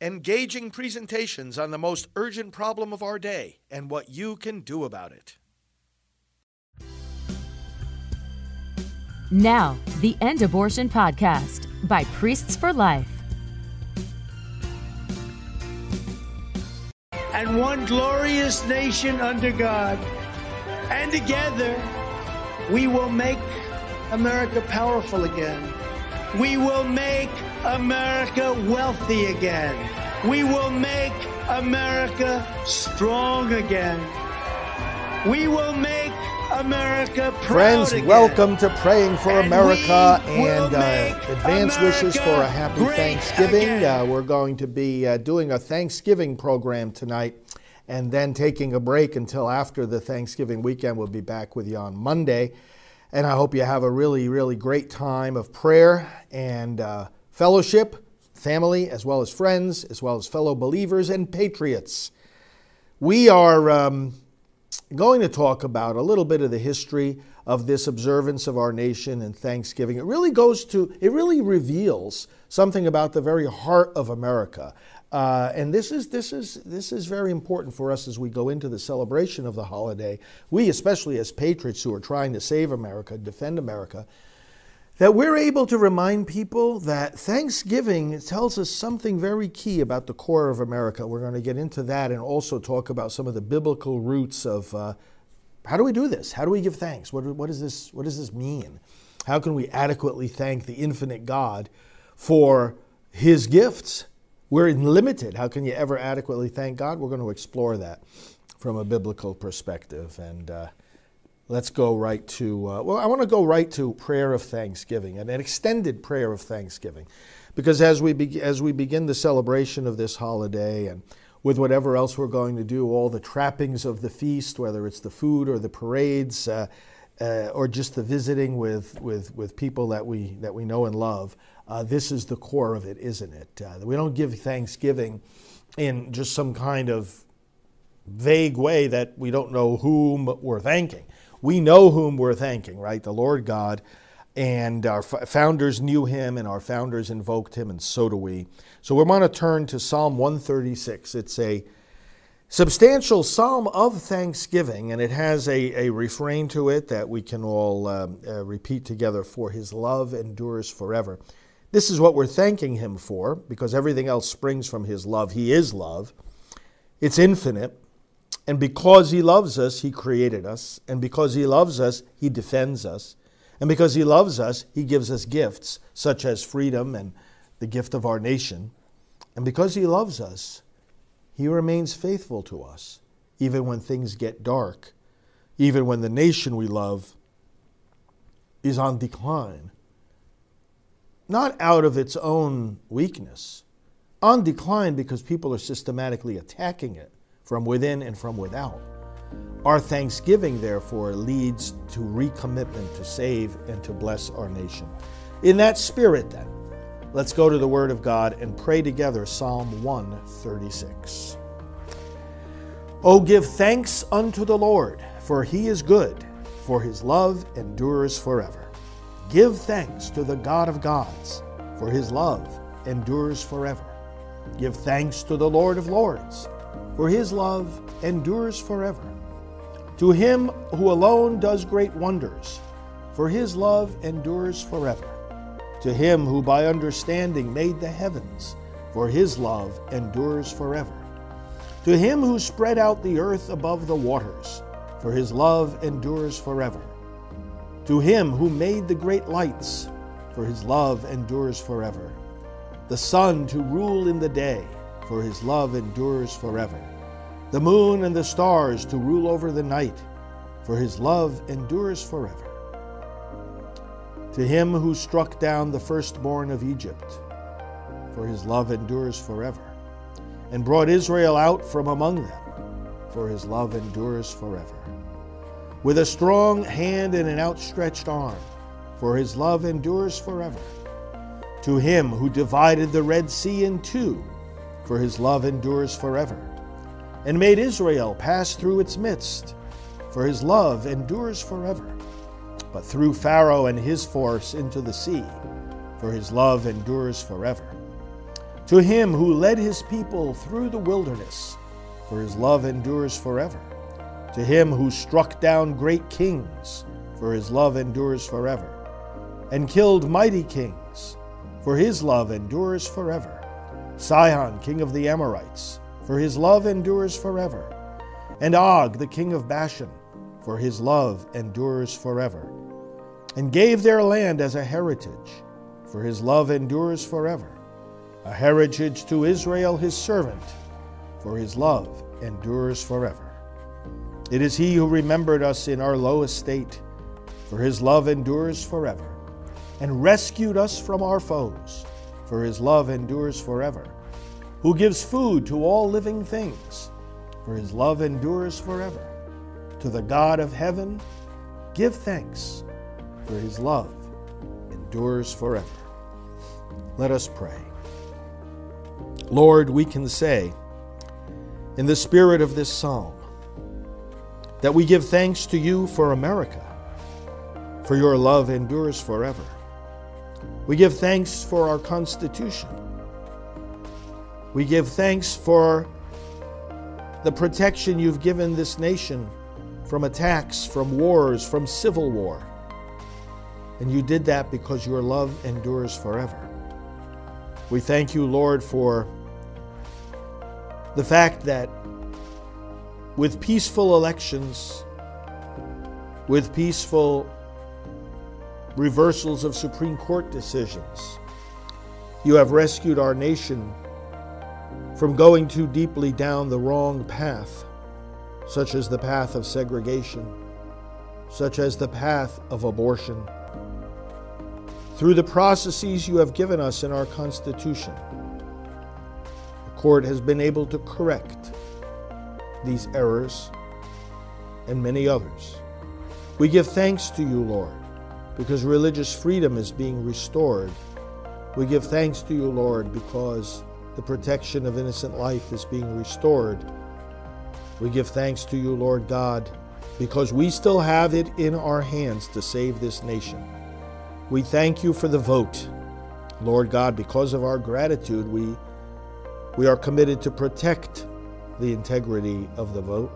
engaging presentations on the most urgent problem of our day and what you can do about it. Now, the End Abortion Podcast by Priests for Life. And one glorious nation under God. And together, we will make America powerful again. We will make America wealthy again. We will make America strong again. We will make America proud Friends, again. welcome to Praying for And America and uh, advance wishes for a happy Thanksgiving. Uh, we're going to be uh, doing a Thanksgiving program tonight and then taking a break until after the Thanksgiving weekend. We'll be back with you on Monday. And I hope you have a really, really great time of prayer and uh, fellowship, family, as well as friends, as well as fellow believers and patriots. We are um, going to talk about a little bit of the history of this observance of our nation and Thanksgiving. It really goes to, it really reveals something about the very heart of America. Uh, and this is this is this is very important for us as we go into the celebration of the holiday. We, especially as patriots who are trying to save America, defend America, that we're able to remind people that Thanksgiving tells us something very key about the core of America. We're going to get into that and also talk about some of the biblical roots of uh, how do we do this? How do we give thanks? What, what, does this, what does this mean? How can we adequately thank the infinite God for his gifts? We're limited. How can you ever adequately thank God? We're going to explore that from a biblical perspective. And uh, let's go right to, uh, well, I want to go right to prayer of thanksgiving and an extended prayer of thanksgiving. Because as we, be- as we begin the celebration of this holiday and with whatever else we're going to do, all the trappings of the feast, whether it's the food or the parades, uh, uh, or just the visiting with, with, with people that we, that we know and love, uh, this is the core of it, isn't it? Uh, we don't give Thanksgiving in just some kind of vague way that we don't know whom we're thanking. We know whom we're thanking, right? The Lord God. And our founders knew him, and our founders invoked him, and so do we. So we're going to turn to Psalm 136. It's a substantial psalm of thanksgiving, and it has a, a refrain to it that we can all um, uh, repeat together For his love endures forever. This is what we're thanking him for, because everything else springs from his love. He is love, it's infinite. And because he loves us, he created us. And because he loves us, he defends us. And because he loves us, he gives us gifts, such as freedom and the gift of our nation. And because he loves us, he remains faithful to us, even when things get dark, even when the nation we love is on decline. Not out of its own weakness, on decline because people are systematically attacking it from within and from without. Our thanksgiving, therefore, leads to recommitment to save and to bless our nation. In that spirit, then, let's go to the Word of God and pray together Psalm 136. Oh, give thanks unto the Lord, for he is good, for his love endures forever. Give thanks to the God of gods, for his love endures forever. Give thanks to the Lord of lords, for his love endures forever. To him who alone does great wonders, for his love endures forever. To him who by understanding made the heavens, for his love endures forever. To him who spread out the earth above the waters, for his love endures forever. To him who made the great lights, for his love endures forever. The sun to rule in the day, for his love endures forever. The moon and the stars to rule over the night, for his love endures forever. To him who struck down the firstborn of Egypt, for his love endures forever, and brought Israel out from among them, for his love endures forever. With a strong hand and an outstretched arm, for his love endures forever. To him who divided the Red Sea in two, for his love endures forever, and made Israel pass through its midst, for his love endures forever. But threw Pharaoh and his force into the sea, for his love endures forever. To him who led his people through the wilderness, for his love endures forever. To him who struck down great kings, for his love endures forever. And killed mighty kings, for his love endures forever. Sihon, king of the Amorites, for his love endures forever. And Og, the king of Bashan, for his love endures forever. And gave their land as a heritage, for his love endures forever a heritage to Israel his servant, for his love endures forever. It is he who remembered us in our low estate, for his love endures forever, and rescued us from our foes, for his love endures forever, who gives food to all living things, for his love endures forever. To the God of heaven, give thanks, for his love endures forever. Let us pray. Lord, we can say, in the spirit of this psalm, that we give thanks to you for America, for your love endures forever. We give thanks for our Constitution. We give thanks for the protection you've given this nation from attacks, from wars, from civil war. And you did that because your love endures forever. We thank you, Lord, for the fact that with peaceful elections, with peaceful reversals of Supreme Court decisions, you have rescued our nation from going too deeply down the wrong path, such as the path of segregation, such as the path of abortion. Through the processes you have given us in our Constitution, the court has been able to correct these errors and many others. We give thanks to you, Lord, because religious freedom is being restored. We give thanks to you, Lord, because the protection of innocent life is being restored. We give thanks to you, Lord God, because we still have it in our hands to save this nation. We thank you for the vote. Lord God, because of our gratitude, we we are committed to protect the integrity of the vote,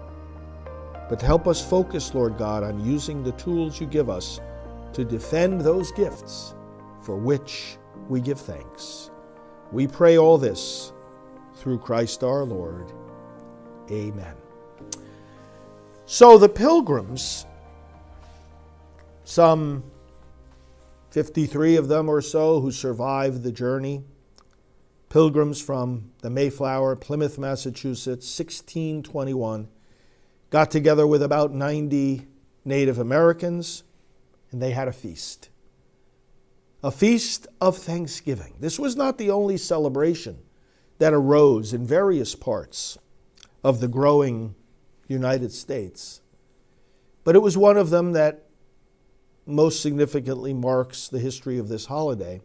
but help us focus, Lord God, on using the tools you give us to defend those gifts for which we give thanks. We pray all this through Christ our Lord. Amen. So the pilgrims, some 53 of them or so who survived the journey, Pilgrims from the Mayflower, Plymouth, Massachusetts, 1621, got together with about 90 Native Americans and they had a feast. A feast of thanksgiving. This was not the only celebration that arose in various parts of the growing United States, but it was one of them that most significantly marks the history of this holiday.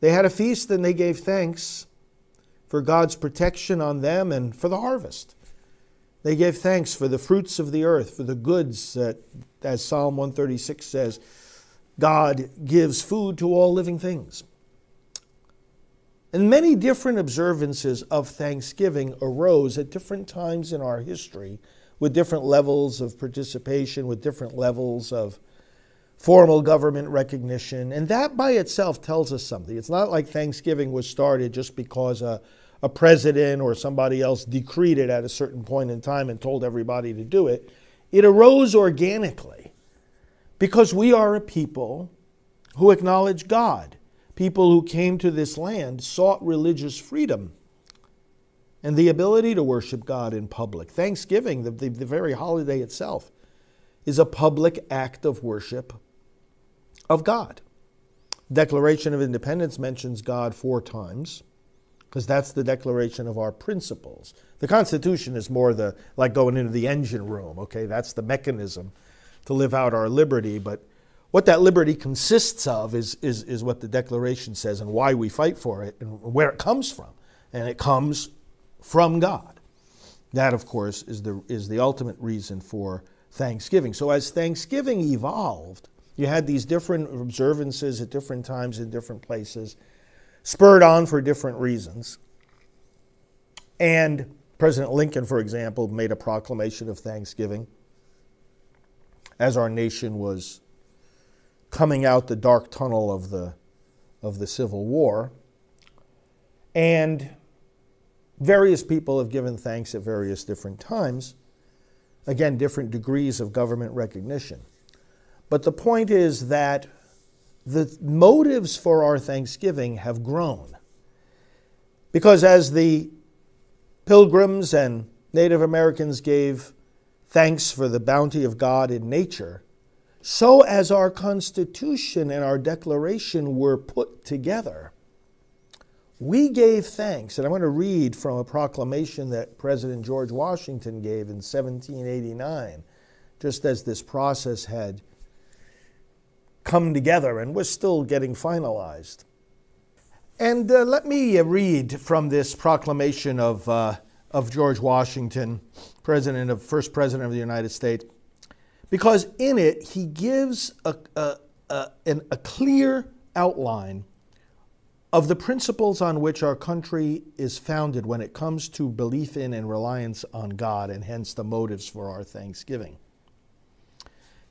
They had a feast and they gave thanks for God's protection on them and for the harvest. They gave thanks for the fruits of the earth, for the goods that, as Psalm 136 says, God gives food to all living things. And many different observances of Thanksgiving arose at different times in our history with different levels of participation, with different levels of formal government recognition. And that by itself tells us something. It's not like Thanksgiving was started just because a, a president or somebody else decreed it at a certain point in time and told everybody to do it. It arose organically because we are a people who acknowledge God. People who came to this land sought religious freedom and the ability to worship God in public. Thanksgiving, the, the, the very holiday itself, is a public act of worship of God. Declaration of Independence mentions God four times because that's the declaration of our principles. The Constitution is more the like going into the engine room, okay? That's the mechanism to live out our liberty, but what that liberty consists of is, is, is what the Declaration says and why we fight for it and where it comes from. And it comes from God. That, of course, is the, is the ultimate reason for Thanksgiving. So as Thanksgiving evolved, you had these different observances at different times in different places. Spurred on for different reasons. And President Lincoln, for example, made a proclamation of thanksgiving as our nation was coming out the dark tunnel of the, of the Civil War. And various people have given thanks at various different times. Again, different degrees of government recognition. But the point is that the motives for our thanksgiving have grown. Because as the pilgrims and Native Americans gave thanks for the bounty of God in nature, so as our Constitution and our Declaration were put together, we gave thanks. And I want to read from a proclamation that President George Washington gave in 1789, just as this process had come together and was still getting finalized. And uh, let me uh, read from this proclamation of, uh, of George Washington, president of first president of the United States, because in it he gives a, a, a, an, a clear outline of the principles on which our country is founded when it comes to belief in and reliance on God, and hence the motives for our thanksgiving.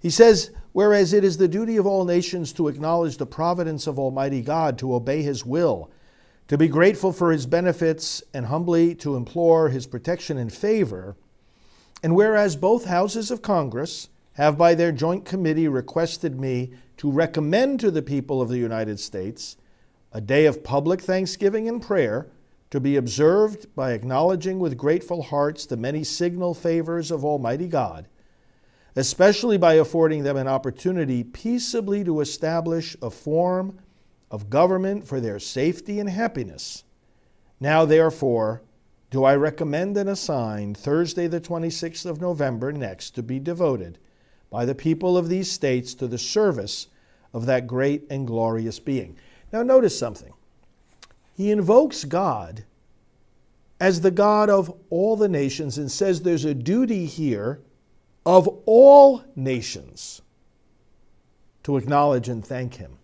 He says, Whereas it is the duty of all nations to acknowledge the providence of Almighty God, to obey His will, to be grateful for His benefits, and humbly to implore His protection and favor, and whereas both houses of Congress have by their joint committee requested me to recommend to the people of the United States a day of public thanksgiving and prayer to be observed by acknowledging with grateful hearts the many signal favors of Almighty God especially by affording them an opportunity peaceably to establish a form of government for their safety and happiness. Now, therefore, do I recommend and assign Thursday, the 26th of November next to be devoted by the people of these states to the service of that great and glorious being. Now, notice something. He invokes God as the God of all the nations and says there's a duty here of all nations to acknowledge and thank him.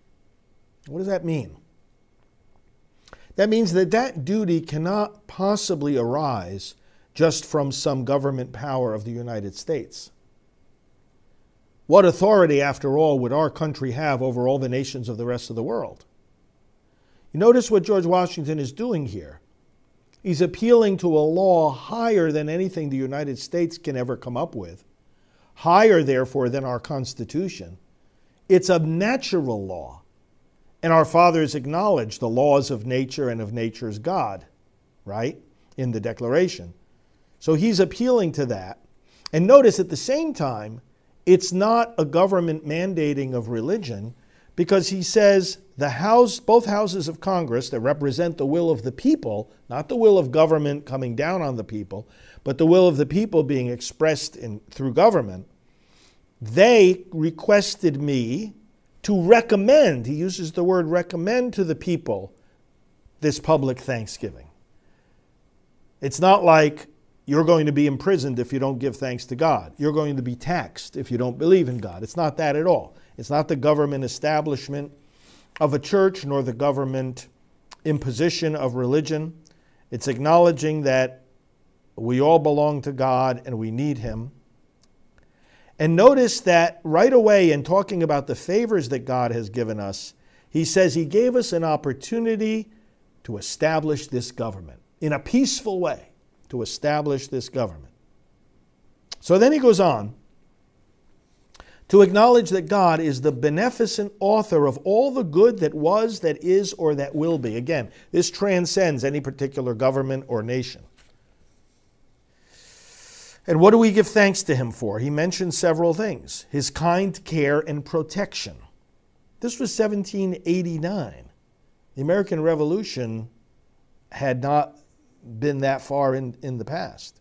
What does that mean? That means that that duty cannot possibly arise just from some government power of the United States. What authority, after all, would our country have over all the nations of the rest of the world? You notice what George Washington is doing here. He's appealing to a law higher than anything the United States can ever come up with higher, therefore, than our Constitution. It's a natural law. And our fathers acknowledge the laws of nature and of nature's God, right? In the Declaration. So he's appealing to that. And notice at the same time, it's not a government mandating of religion because he says the house both houses of congress that represent the will of the people not the will of government coming down on the people but the will of the people being expressed in, through government they requested me to recommend, he uses the word recommend to the people this public thanksgiving. It's not like you're going to be imprisoned if you don't give thanks to God. You're going to be taxed if you don't believe in God. It's not that at all. It's not the government establishment of a church nor the government imposition of religion. It's acknowledging that we all belong to God and we need Him. And notice that right away, in talking about the favors that God has given us, he says he gave us an opportunity to establish this government in a peaceful way, to establish this government. So then he goes on to acknowledge that God is the beneficent author of all the good that was, that is, or that will be. Again, this transcends any particular government or nation. And what do we give thanks to him for? He mentions several things his kind care and protection. This was 1789. The American Revolution had not been that far in, in the past.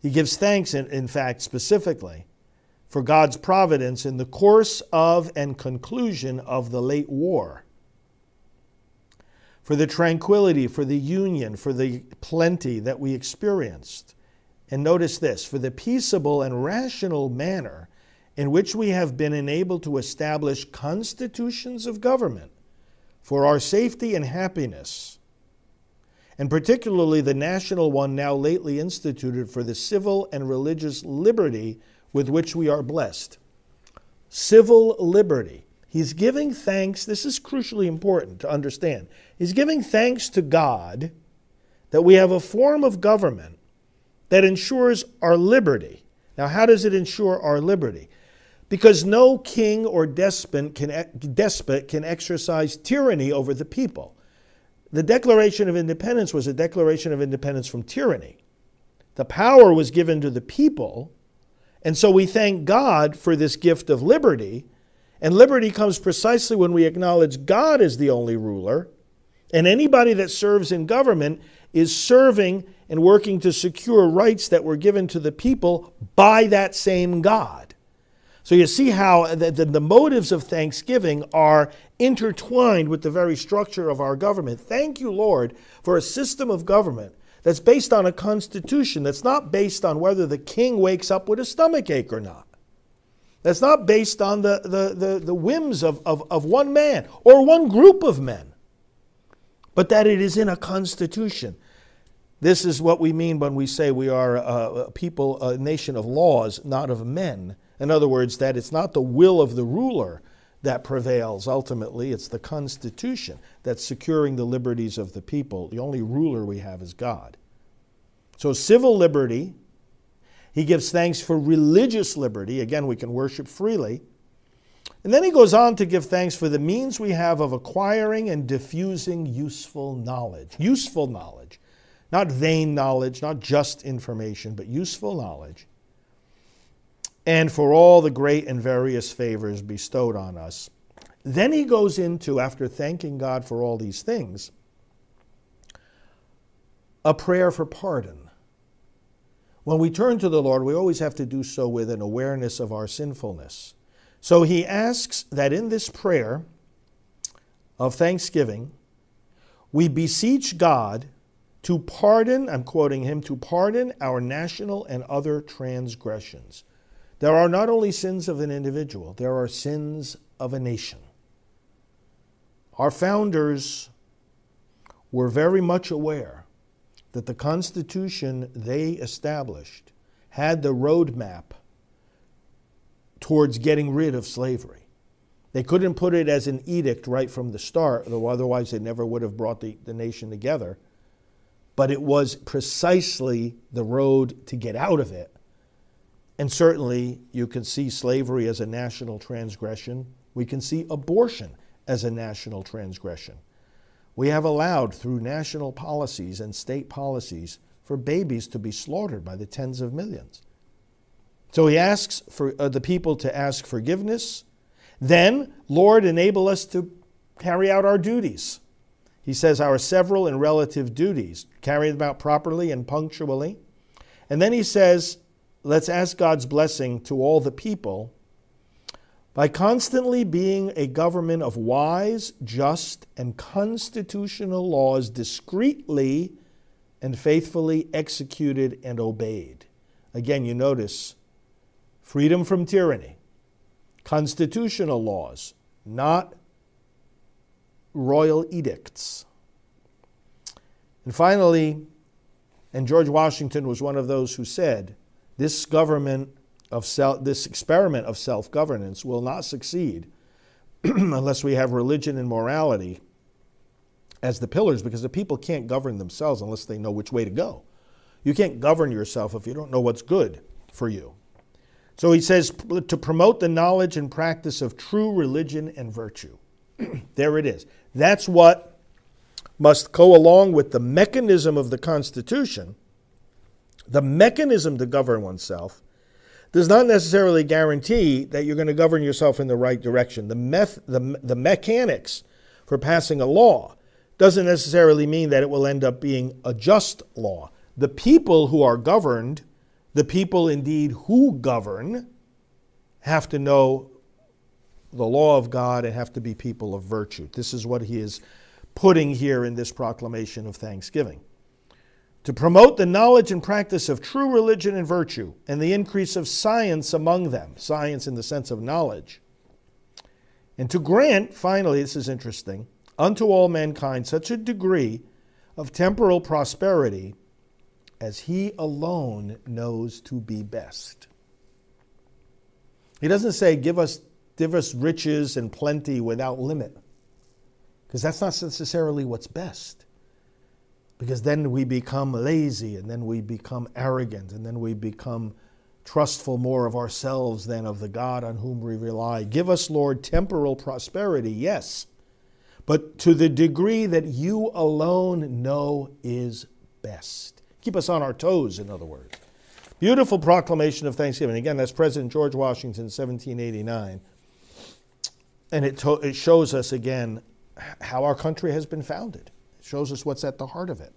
He gives thanks, in, in fact, specifically for God's providence in the course of and conclusion of the late war, for the tranquility, for the union, for the plenty that we experienced and notice this for the peaceable and rational manner in which we have been enabled to establish constitutions of government for our safety and happiness, and particularly the national one now lately instituted for the civil and religious liberty with which we are blessed. Civil liberty. He's giving thanks, this is crucially important to understand. He's giving thanks to God that we have a form of government that ensures our liberty. Now, how does it ensure our liberty? Because no king or despot can, despot can exercise tyranny over the people. The Declaration of Independence was a declaration of independence from tyranny. The power was given to the people, and so we thank God for this gift of liberty. And liberty comes precisely when we acknowledge God is the only ruler, and anybody that serves in government is serving and working to secure rights that were given to the people by that same God. So you see how the, the, the, motives of thanksgiving are intertwined with the very structure of our government. Thank you, Lord, for a system of government that's based on a constitution that's not based on whether the king wakes up with a stomach ache or not. That's not based on the, the, the, the whims of, of, of one man or one group of men, but that it is in a constitution this is what we mean when we say we are a, people, a nation of laws, not of men. In other words, that it's not the will of the ruler that prevails ultimately, it's the Constitution that's securing the liberties of the people. The only ruler we have is God. So, civil liberty, he gives thanks for religious liberty. Again, we can worship freely. And then he goes on to give thanks for the means we have of acquiring and diffusing useful knowledge. Useful knowledge. Not vain knowledge, not just information, but useful knowledge. And for all the great and various favors bestowed on us. Then he goes into, after thanking God for all these things, a prayer for pardon. When we turn to the Lord, we always have to do so with an awareness of our sinfulness. So he asks that in this prayer of thanksgiving, we beseech God to pardon, I'm quoting him, to pardon our national and other transgressions. There are not only sins of an individual, there are sins of a nation. Our founders were very much aware that the Constitution they established had the roadmap towards getting rid of slavery. They couldn't put it as an edict right from the start, though otherwise they never would have brought the, the nation together but it was precisely the road to get out of it. And certainly, you can see slavery as a national transgression. We can see abortion as a national transgression. We have allowed, through national policies and state policies, for babies to be slaughtered by the tens of millions. So he asks for uh, the people to ask forgiveness. Then, Lord, enable us to carry out our duties. He says our several and relative duties, carry them out properly and punctually. And then he says, let's ask God's blessing to all the people by constantly being a government of wise, just, and constitutional laws discreetly and faithfully executed and obeyed. Again, you notice freedom from tyranny, constitutional laws, not royal edicts. And finally, and George Washington was one of those who said, this government of self, this experiment of self-governance will not succeed unless we have religion and morality as the pillars, because the people can't govern themselves unless they know which way to go. You can't govern yourself if you don't know what's good for you. So he says to promote the knowledge and practice of true religion and virtue. there it is. That's what must go along with the mechanism of the Constitution. The mechanism to govern oneself does not necessarily guarantee that you're going to govern yourself in the right direction. The, meth- the, the mechanics for passing a law doesn't necessarily mean that it will end up being a just law. The people who are governed, the people indeed who govern, have to know the law of God and have to be people of virtue. This is what he is putting here in this proclamation of thanksgiving. To promote the knowledge and practice of true religion and virtue and the increase of science among them, science in the sense of knowledge. And to grant, finally, this is interesting, unto all mankind such a degree of temporal prosperity as he alone knows to be best. He doesn't say, give us, give us riches and plenty without limit, because that's not necessarily what's best. Because then we become lazy, and then we become arrogant, and then we become trustful more of ourselves than of the God on whom we rely. Give us, Lord, temporal prosperity, yes, but to the degree that you alone know is best. Keep us on our toes, in other words. Beautiful proclamation of Thanksgiving. Again, that's President George Washington, 1789. And it, to- it shows us again how our country has been founded. It shows us what's at the heart of it.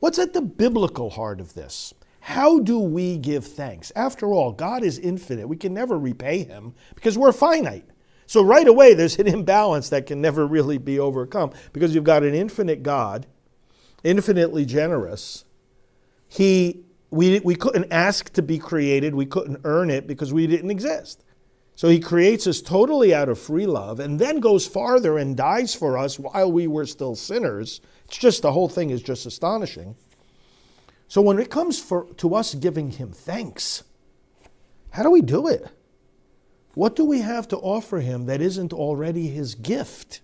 What's at the biblical heart of this? How do we give thanks? After all, God is infinite. We can never repay Him because we're finite. So, right away, there's an imbalance that can never really be overcome because you've got an infinite God, infinitely generous. He, we, we couldn't ask to be created, we couldn't earn it because we didn't exist. So, He creates us totally out of free love and then goes farther and dies for us while we were still sinners. It's just the whole thing is just astonishing. So, when it comes for, to us giving Him thanks, how do we do it? What do we have to offer him that isn't already his gift?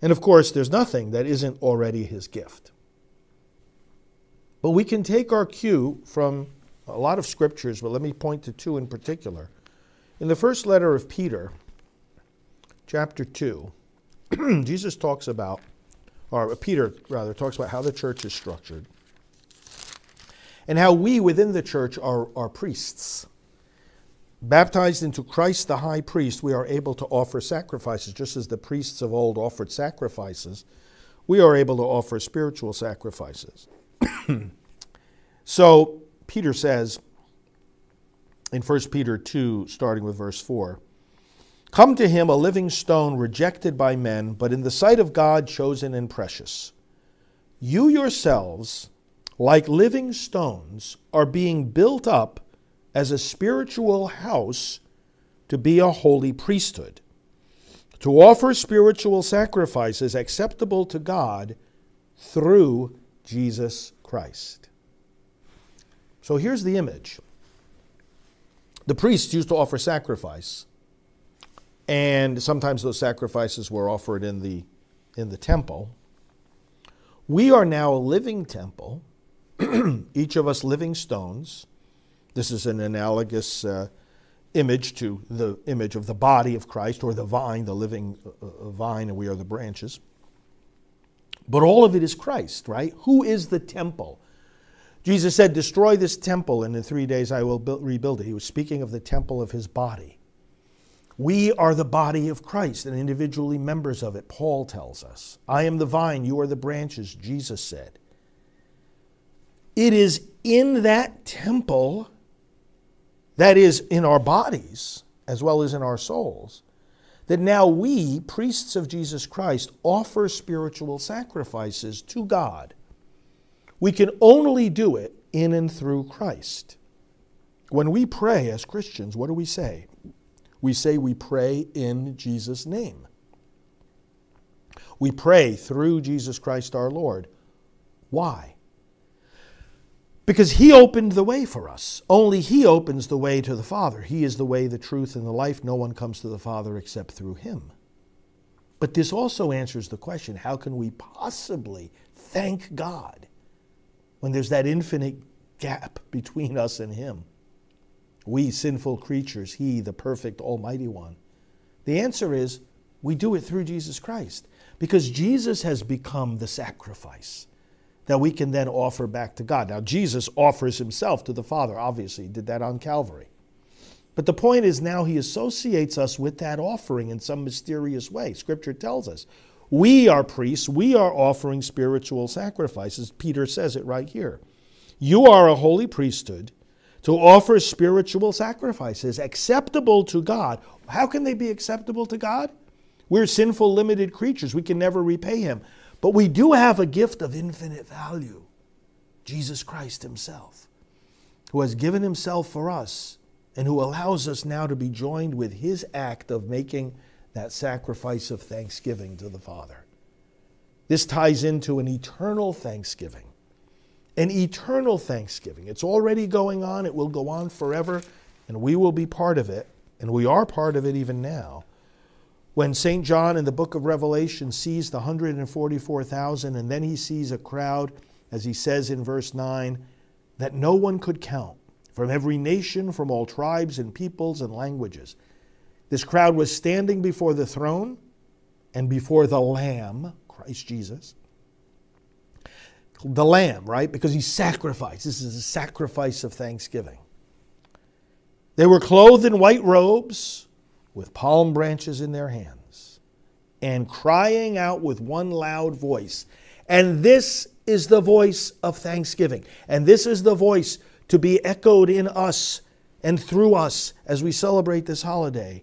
And of course, there's nothing that isn't already his gift. But we can take our cue from a lot of scriptures, but let me point to two in particular. In the first letter of Peter, chapter 2, Jesus talks about, or Peter rather, talks about how the church is structured and how we within the church are, are priests. Baptized into Christ the high priest, we are able to offer sacrifices, just as the priests of old offered sacrifices. We are able to offer spiritual sacrifices. so, Peter says in 1 Peter 2, starting with verse 4 Come to him, a living stone rejected by men, but in the sight of God chosen and precious. You yourselves, like living stones, are being built up as a spiritual house to be a holy priesthood, to offer spiritual sacrifices acceptable to God through Jesus Christ. So here's the image. The priests used to offer sacrifice, and sometimes those sacrifices were offered in the, in the temple. We are now a living temple, each of us living stones this is an analogous uh, image to the image of the body of Christ or the vine, the living uh, uh, vine, and we are the branches. But all of it is Christ, right? Who is the temple? Jesus said, Destroy this temple, and in three days I will build, rebuild it. He was speaking of the temple of his body. We are the body of Christ and individually members of it, Paul tells us. I am the vine, you are the branches, Jesus said. It is in that temple that is, in our bodies as well as in our souls, that now we, priests of Jesus Christ, offer spiritual sacrifices to God. We can only do it in and through Christ. When we pray as Christians, what do we say? We say we pray in Jesus' name. We pray through Jesus Christ our Lord. Why? Because he opened the way for us. Only he opens the way to the Father. He is the way, the truth, and the life. No one comes to the Father except through him. But this also answers the question how can we possibly thank God when there's that infinite gap between us and him? We, sinful creatures, he, the perfect, almighty one. The answer is we do it through Jesus Christ because Jesus has become the sacrifice that we can then offer back to God. Now, Jesus offers himself to the Father, obviously, he did that on Calvary. But the point is now he associates us with that offering in some mysterious way. Scripture tells us. We are priests, we are offering spiritual sacrifices. Peter says it right here. You are a holy priesthood to offer spiritual sacrifices acceptable to God. How can they be acceptable to God? We're sinful, limited creatures. We can never repay Him. But we do have a gift of infinite value Jesus Christ Himself, who has given Himself for us and who allows us now to be joined with His act of making that sacrifice of thanksgiving to the Father. This ties into an eternal thanksgiving. An eternal thanksgiving. It's already going on, it will go on forever, and we will be part of it, and we are part of it even now. When St. John in the book of Revelation sees the 144,000, and then he sees a crowd, as he says in verse 9, that no one could count, from every nation, from all tribes and peoples and languages. This crowd was standing before the throne and before the Lamb, Christ Jesus. The Lamb, right? Because he sacrificed. This is a sacrifice of thanksgiving. They were clothed in white robes with palm branches in their hands and crying out with one loud voice. And this is the voice of thanksgiving. And this is the voice to be echoed in us and through us as we celebrate this holiday.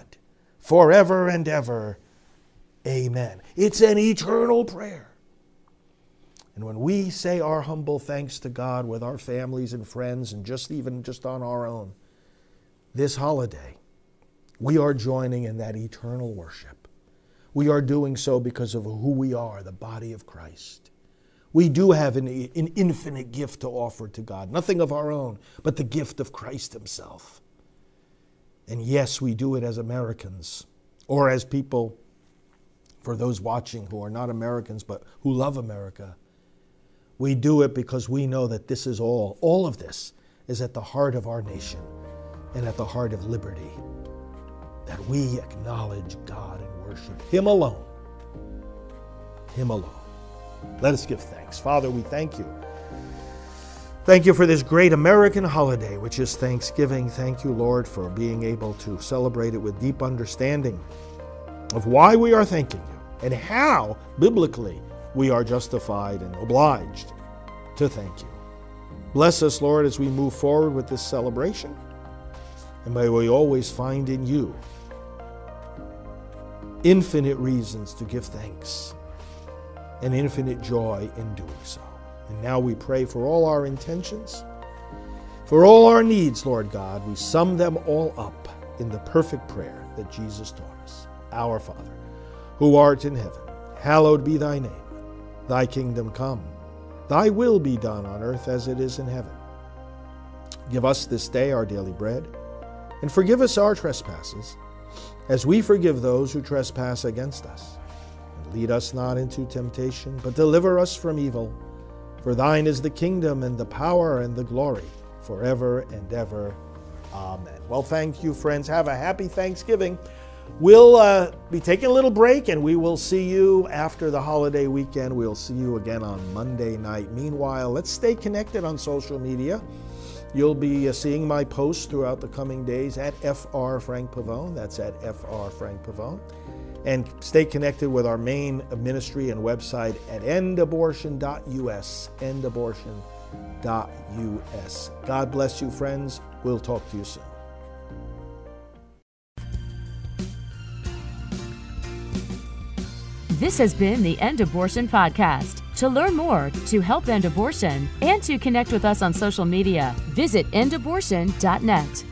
forever and ever. Amen. It's an eternal prayer. And when we say our humble thanks to God with our families and friends and just even just on our own, this holiday, we are joining in that eternal worship. We are doing so because of who we are, the body of Christ. We do have an, an infinite gift to offer to God, nothing of our own, but the gift of Christ Himself. And yes, we do it as Americans or as people, for those watching who are not Americans but who love America. We do it because we know that this is all, all of this is at the heart of our nation and at the heart of liberty. That we acknowledge God and worship Him alone. Him alone. Let us give thanks. Father, we thank you. Thank you for this great American holiday, which is Thanksgiving. Thank you, Lord, for being able to celebrate it with deep understanding of why we are thanking you and how, biblically, we are justified and obliged to thank you. Bless us, Lord, as we move forward with this celebration. And may we always find in you infinite reasons to give thanks and infinite joy in doing so. And now we pray for all our intentions, for all our needs, Lord God. We sum them all up in the perfect prayer that Jesus taught us. Our Father, who art in heaven, hallowed be thy name. Thy kingdom come, thy will be done on earth as it is in heaven. Give us this day our daily bread, and forgive us our trespasses, as we forgive those who trespass against us. And lead us not into temptation, but deliver us from evil. For thine is the kingdom, and the power, and the glory, forever and ever. Amen. Well, thank you, friends. Have a happy Thanksgiving. We'll uh, be taking a little break and we will see you after the holiday weekend. We'll see you again on Monday night. Meanwhile, let's stay connected on social media. You'll be uh, seeing my posts throughout the coming days at FR Frank Pavone. That's at FR Frank Pavone. And stay connected with our main ministry and website at endabortion.us. Endabortion.us. God bless you, friends. We'll talk to you soon. This has been the End Abortion Podcast. To learn more, to help end abortion, and to connect with us on social media, visit endabortion.net.